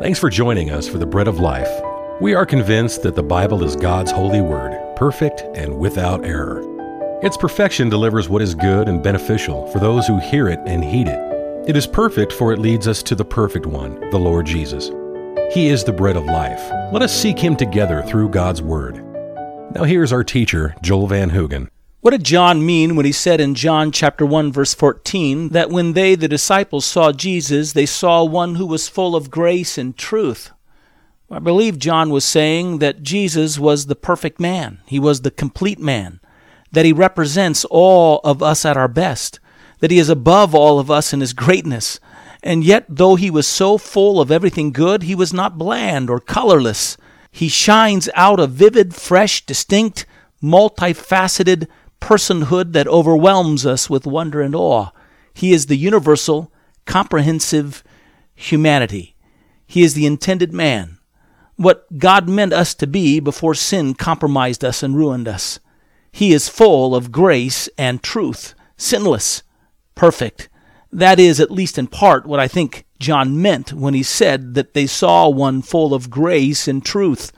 Thanks for joining us for the Bread of Life. We are convinced that the Bible is God's holy word, perfect and without error. Its perfection delivers what is good and beneficial for those who hear it and heed it. It is perfect, for it leads us to the perfect one, the Lord Jesus. He is the bread of life. Let us seek him together through God's word. Now here's our teacher, Joel Van Hoogen. What did John mean when he said in John chapter 1 verse 14 that when they the disciples saw Jesus they saw one who was full of grace and truth? I believe John was saying that Jesus was the perfect man. He was the complete man. That he represents all of us at our best. That he is above all of us in his greatness. And yet, though he was so full of everything good, he was not bland or colorless. He shines out a vivid, fresh, distinct, multifaceted personhood that overwhelms us with wonder and awe. He is the universal, comprehensive humanity. He is the intended man, what God meant us to be before sin compromised us and ruined us. He is full of grace and truth, sinless, perfect. That is, at least in part, what I think John meant when he said that they saw one full of grace and truth.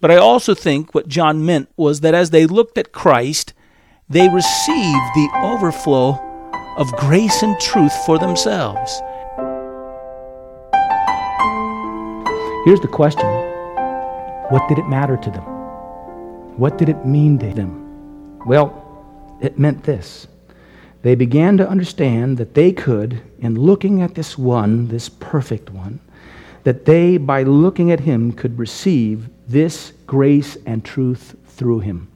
But I also think what John meant was that as they looked at Christ, they received the overflow of grace and truth for themselves. Here's the question What did it matter to them? What did it mean to them? Well, it meant this. They began to understand that they could, in looking at this one, this perfect one, that they, by looking at him, could receive this grace and truth through him.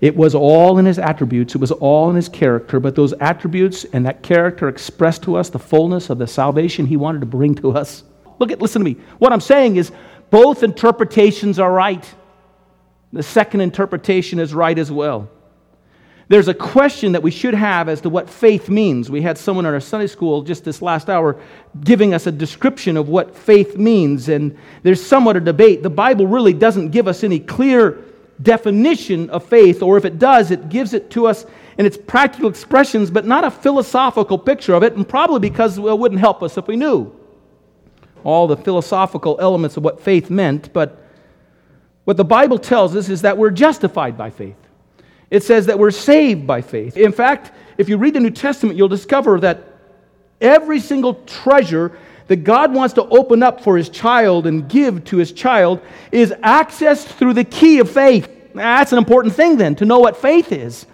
It was all in his attributes, it was all in his character, but those attributes and that character expressed to us the fullness of the salvation he wanted to bring to us. Look at listen to me. What I'm saying is both interpretations are right. The second interpretation is right as well. There's a question that we should have as to what faith means. We had someone in our Sunday school just this last hour giving us a description of what faith means, and there's somewhat a debate. The Bible really doesn't give us any clear definition of faith, or if it does, it gives it to us in its practical expressions, but not a philosophical picture of it, and probably because it wouldn't help us if we knew all the philosophical elements of what faith meant. But what the Bible tells us is that we're justified by faith. It says that we're saved by faith. In fact, if you read the New Testament, you'll discover that every single treasure that God wants to open up for his child and give to his child is accessed through the key of faith. That's an important thing then, to know what faith is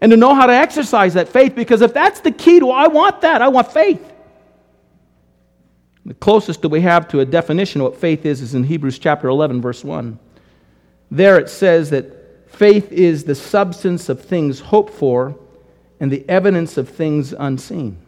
and to know how to exercise that faith because if that's the key to, I want that, I want faith. The closest that we have to a definition of what faith is is in Hebrews chapter 11, verse 1. There it says that faith is the substance of things hoped for and the evidence of things unseen.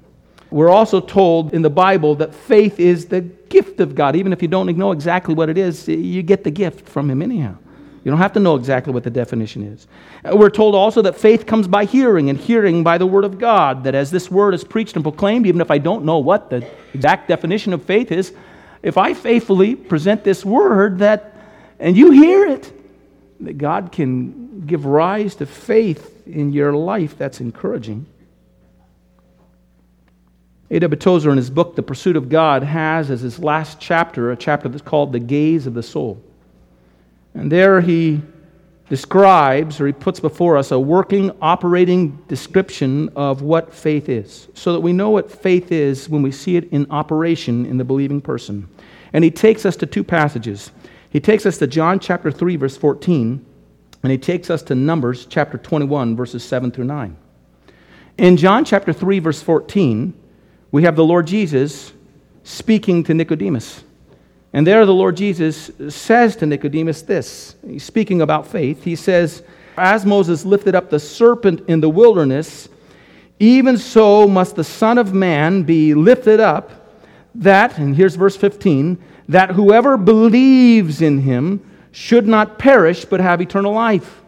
We're also told in the Bible that faith is the gift of God. Even if you don't know exactly what it is, you get the gift from Him anyhow. You don't have to know exactly what the definition is. Uh, we're told also that faith comes by hearing, and hearing by the Word of God. That as this Word is preached and proclaimed, even if I don't know what the exact definition of faith is, if I faithfully present this Word, that and you hear it, that God can give rise to faith in your life, that's encouraging. A.W. Tozer, in his book, The Pursuit of God, has as his last chapter a chapter that's called The Gaze of the Soul. And there he describes, or he puts before us, a working, operating description of what faith is, so that we know what faith is when we see it in operation in the believing person. And he takes us to two passages. He takes us to John chapter 3, verse 14, and he takes us to Numbers chapter 21, verses 7 through 9. In John chapter 3, verse 14, we have the Lord Jesus speaking to Nicodemus. And there, the Lord Jesus says to Nicodemus this He's speaking about faith. He says, As Moses lifted up the serpent in the wilderness, even so must the Son of Man be lifted up, that, and here's verse 15, that whoever believes in him should not perish but have eternal life.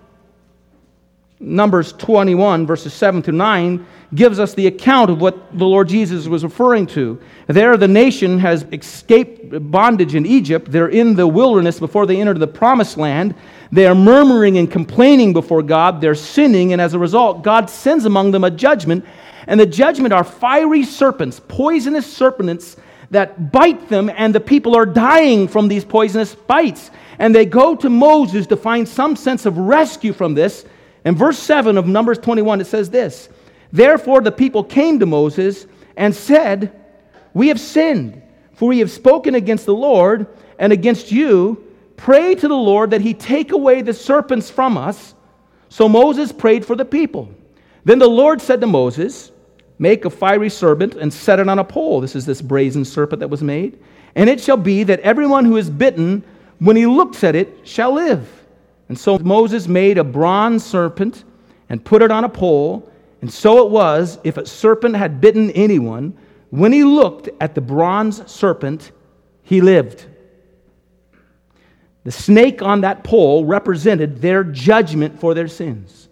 Numbers 21, verses 7 through 9, gives us the account of what the Lord Jesus was referring to. There, the nation has escaped bondage in Egypt. They're in the wilderness before they enter the promised land. They are murmuring and complaining before God. They're sinning, and as a result, God sends among them a judgment. And the judgment are fiery serpents, poisonous serpents that bite them, and the people are dying from these poisonous bites. And they go to Moses to find some sense of rescue from this. In verse 7 of Numbers 21, it says this Therefore the people came to Moses and said, We have sinned, for we have spoken against the Lord and against you. Pray to the Lord that he take away the serpents from us. So Moses prayed for the people. Then the Lord said to Moses, Make a fiery serpent and set it on a pole. This is this brazen serpent that was made. And it shall be that everyone who is bitten, when he looks at it, shall live. And so Moses made a bronze serpent and put it on a pole. And so it was, if a serpent had bitten anyone, when he looked at the bronze serpent, he lived. The snake on that pole represented their judgment for their sins.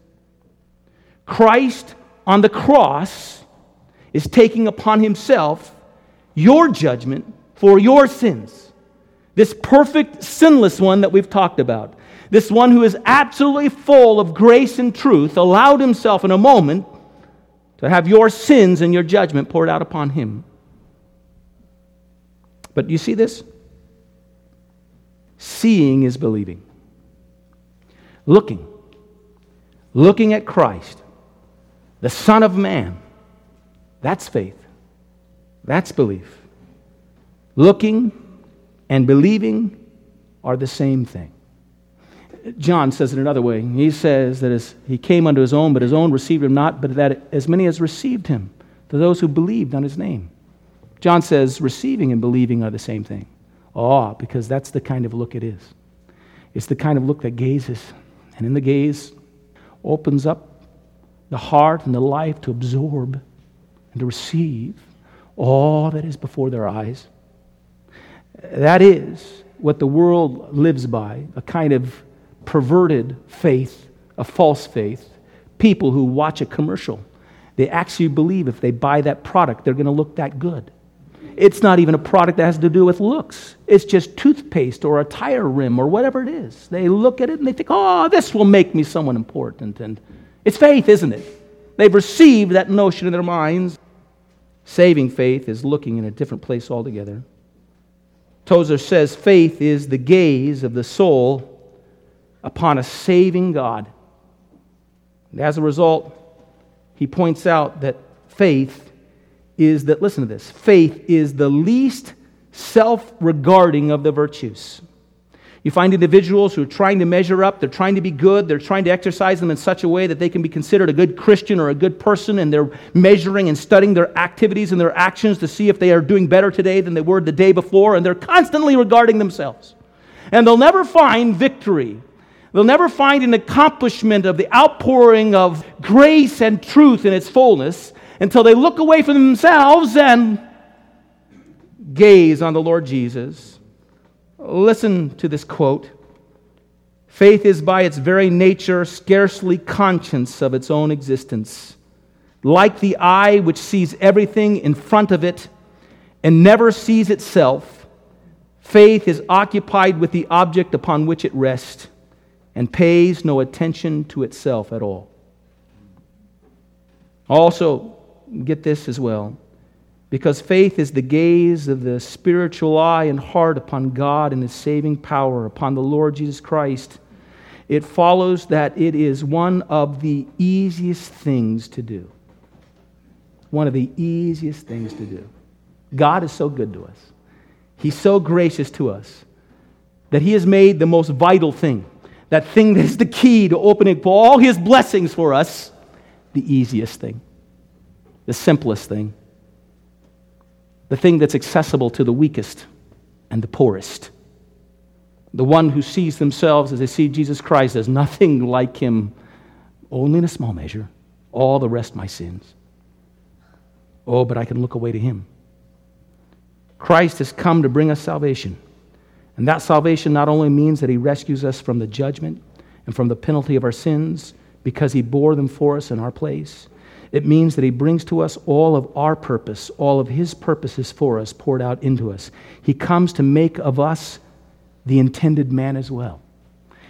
Christ on the cross is taking upon himself your judgment for your sins. This perfect, sinless one that we've talked about. This one who is absolutely full of grace and truth allowed himself in a moment to have your sins and your judgment poured out upon him. But you see this? Seeing is believing. Looking. Looking at Christ, the Son of Man that's faith. That's belief. Looking and believing are the same thing. John says it another way. He says that as he came unto his own, but his own received him not, but that as many as received him, to those who believed on his name. John says receiving and believing are the same thing. Oh, because that's the kind of look it is. It's the kind of look that gazes, and in the gaze opens up the heart and the life to absorb and to receive all that is before their eyes. That is what the world lives by a kind of perverted faith, a false faith. People who watch a commercial, they actually believe if they buy that product, they're going to look that good. It's not even a product that has to do with looks. It's just toothpaste or a tire rim or whatever it is. They look at it and they think, oh, this will make me someone important. And it's faith, isn't it? They've received that notion in their minds. Saving faith is looking in a different place altogether. Tozer says faith is the gaze of the soul upon a saving God. And as a result, he points out that faith is that, listen to this, faith is the least self regarding of the virtues. You find individuals who are trying to measure up, they're trying to be good, they're trying to exercise them in such a way that they can be considered a good Christian or a good person, and they're measuring and studying their activities and their actions to see if they are doing better today than they were the day before, and they're constantly regarding themselves. And they'll never find victory. They'll never find an accomplishment of the outpouring of grace and truth in its fullness until they look away from themselves and gaze on the Lord Jesus. Listen to this quote. Faith is by its very nature scarcely conscious of its own existence. Like the eye which sees everything in front of it and never sees itself, faith is occupied with the object upon which it rests and pays no attention to itself at all. Also, get this as well because faith is the gaze of the spiritual eye and heart upon God and His saving power, upon the Lord Jesus Christ. It follows that it is one of the easiest things to do. One of the easiest things to do. God is so good to us. He's so gracious to us that He has made the most vital thing, that thing that is the key to opening all His blessings for us, the easiest thing, the simplest thing the thing that's accessible to the weakest and the poorest. The one who sees themselves as they see Jesus Christ as nothing like him, only in a small measure, all the rest my sins. Oh, but I can look away to him. Christ has come to bring us salvation. And that salvation not only means that he rescues us from the judgment and from the penalty of our sins because he bore them for us in our place, it means that He brings to us all of our purpose, all of His purposes for us poured out into us. He comes to make of us the intended man as well.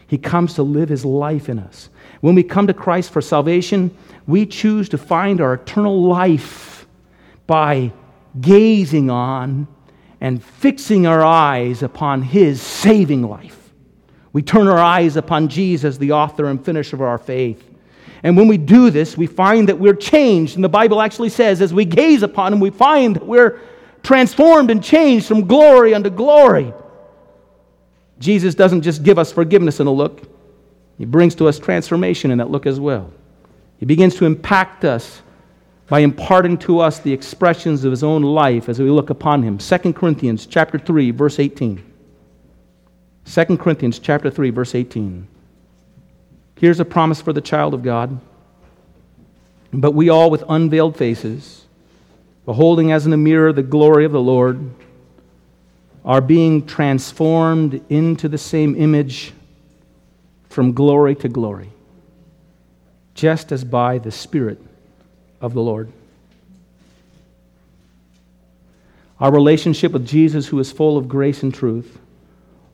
He comes to live His life in us. When we come to Christ for salvation, we choose to find our eternal life by gazing on and fixing our eyes upon His saving life. We turn our eyes upon Jesus, the author and finisher of our faith. And when we do this, we find that we're changed. And the Bible actually says, as we gaze upon Him, we find that we're transformed and changed from glory unto glory. Jesus doesn't just give us forgiveness in a look, He brings to us transformation in that look as well. He begins to impact us by imparting to us the expressions of his own life as we look upon him. 2 Corinthians chapter 3 verse 18. 2 Corinthians chapter 3 verse 18. Here's a promise for the child of God. But we all with unveiled faces, beholding as in a mirror the glory of the Lord, are being transformed into the same image from glory to glory, just as by the Spirit of the Lord. Our relationship with Jesus, who is full of grace and truth,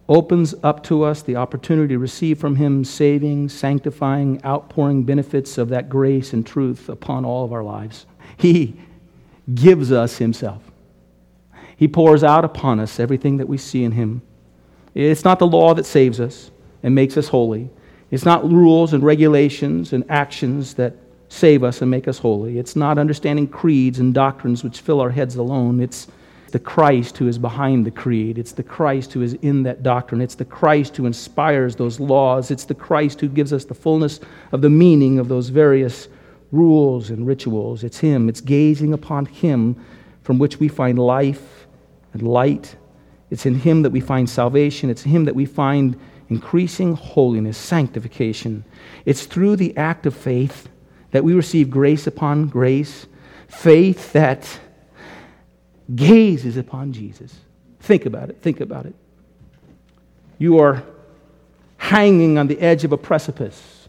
opens up to us the opportunity to receive from Him saving, sanctifying, outpouring benefits of that grace and truth upon all of our lives. He gives us Himself. He pours out upon us everything that we see in Him. It's not the law that saves us and makes us holy. It's not rules and regulations and actions that save us and make us holy. It's not understanding creeds and doctrines which fill our heads alone. It's the Christ who is behind the creed. It's the Christ who is in that doctrine. It's the Christ who inspires those laws. It's the Christ who gives us the fullness of the meaning of those various rules and rituals. It's Him. It's gazing upon Him from which we find life and light. It's in Him that we find salvation. It's Him that we find increasing holiness, sanctification. It's through the act of faith that we receive grace upon grace, faith that gazes upon Jesus. Think about it. Think about it. You are hanging on the edge of a precipice.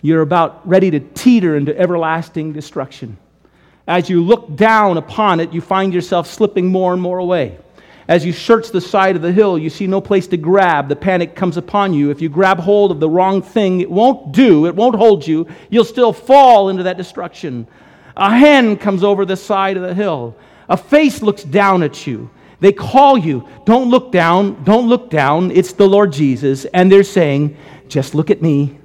You're about ready to teeter into everlasting destruction. As you look down upon it, you find yourself slipping more and more away. As you search the side of the hill, you see no place to grab. The panic comes upon you. If you grab hold of the wrong thing, it won't do, it won't hold you. You'll still fall into that destruction. A hand comes over the side of the hill. A face looks down at you. They call you. Don't look down. Don't look down. It's the Lord Jesus. And they're saying, just look at me.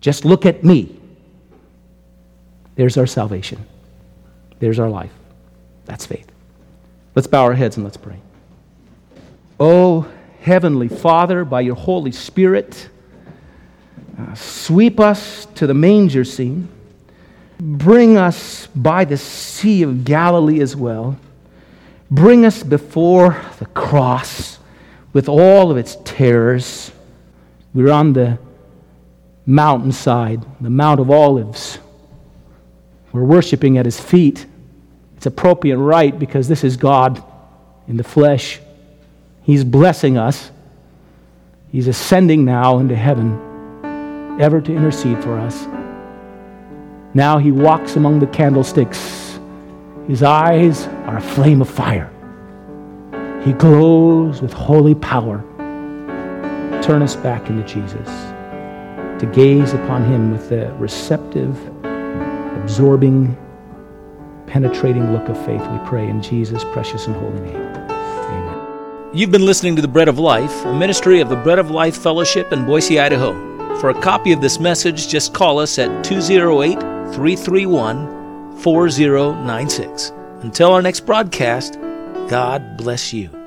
Just look at me. There's our salvation. There's our life. That's faith. Let's bow our heads and let's pray. Oh, Heavenly Father, by your Holy Spirit, uh, sweep us to the manger scene. Bring us by the Sea of Galilee as well. Bring us before the cross with all of its terrors. We're on the mountainside, the Mount of Olives. We're worshiping at his feet. It's appropriate right because this is God in the flesh. He's blessing us. He's ascending now into heaven, ever to intercede for us. Now he walks among the candlesticks. His eyes are a flame of fire. He glows with holy power. Turn us back into Jesus, to gaze upon him with the receptive, absorbing, penetrating look of faith, we pray in Jesus' precious and holy name. Amen. You've been listening to The Bread of Life, a ministry of the Bread of Life Fellowship in Boise, Idaho. For a copy of this message, just call us at 208 331 4096. Until our next broadcast, God bless you.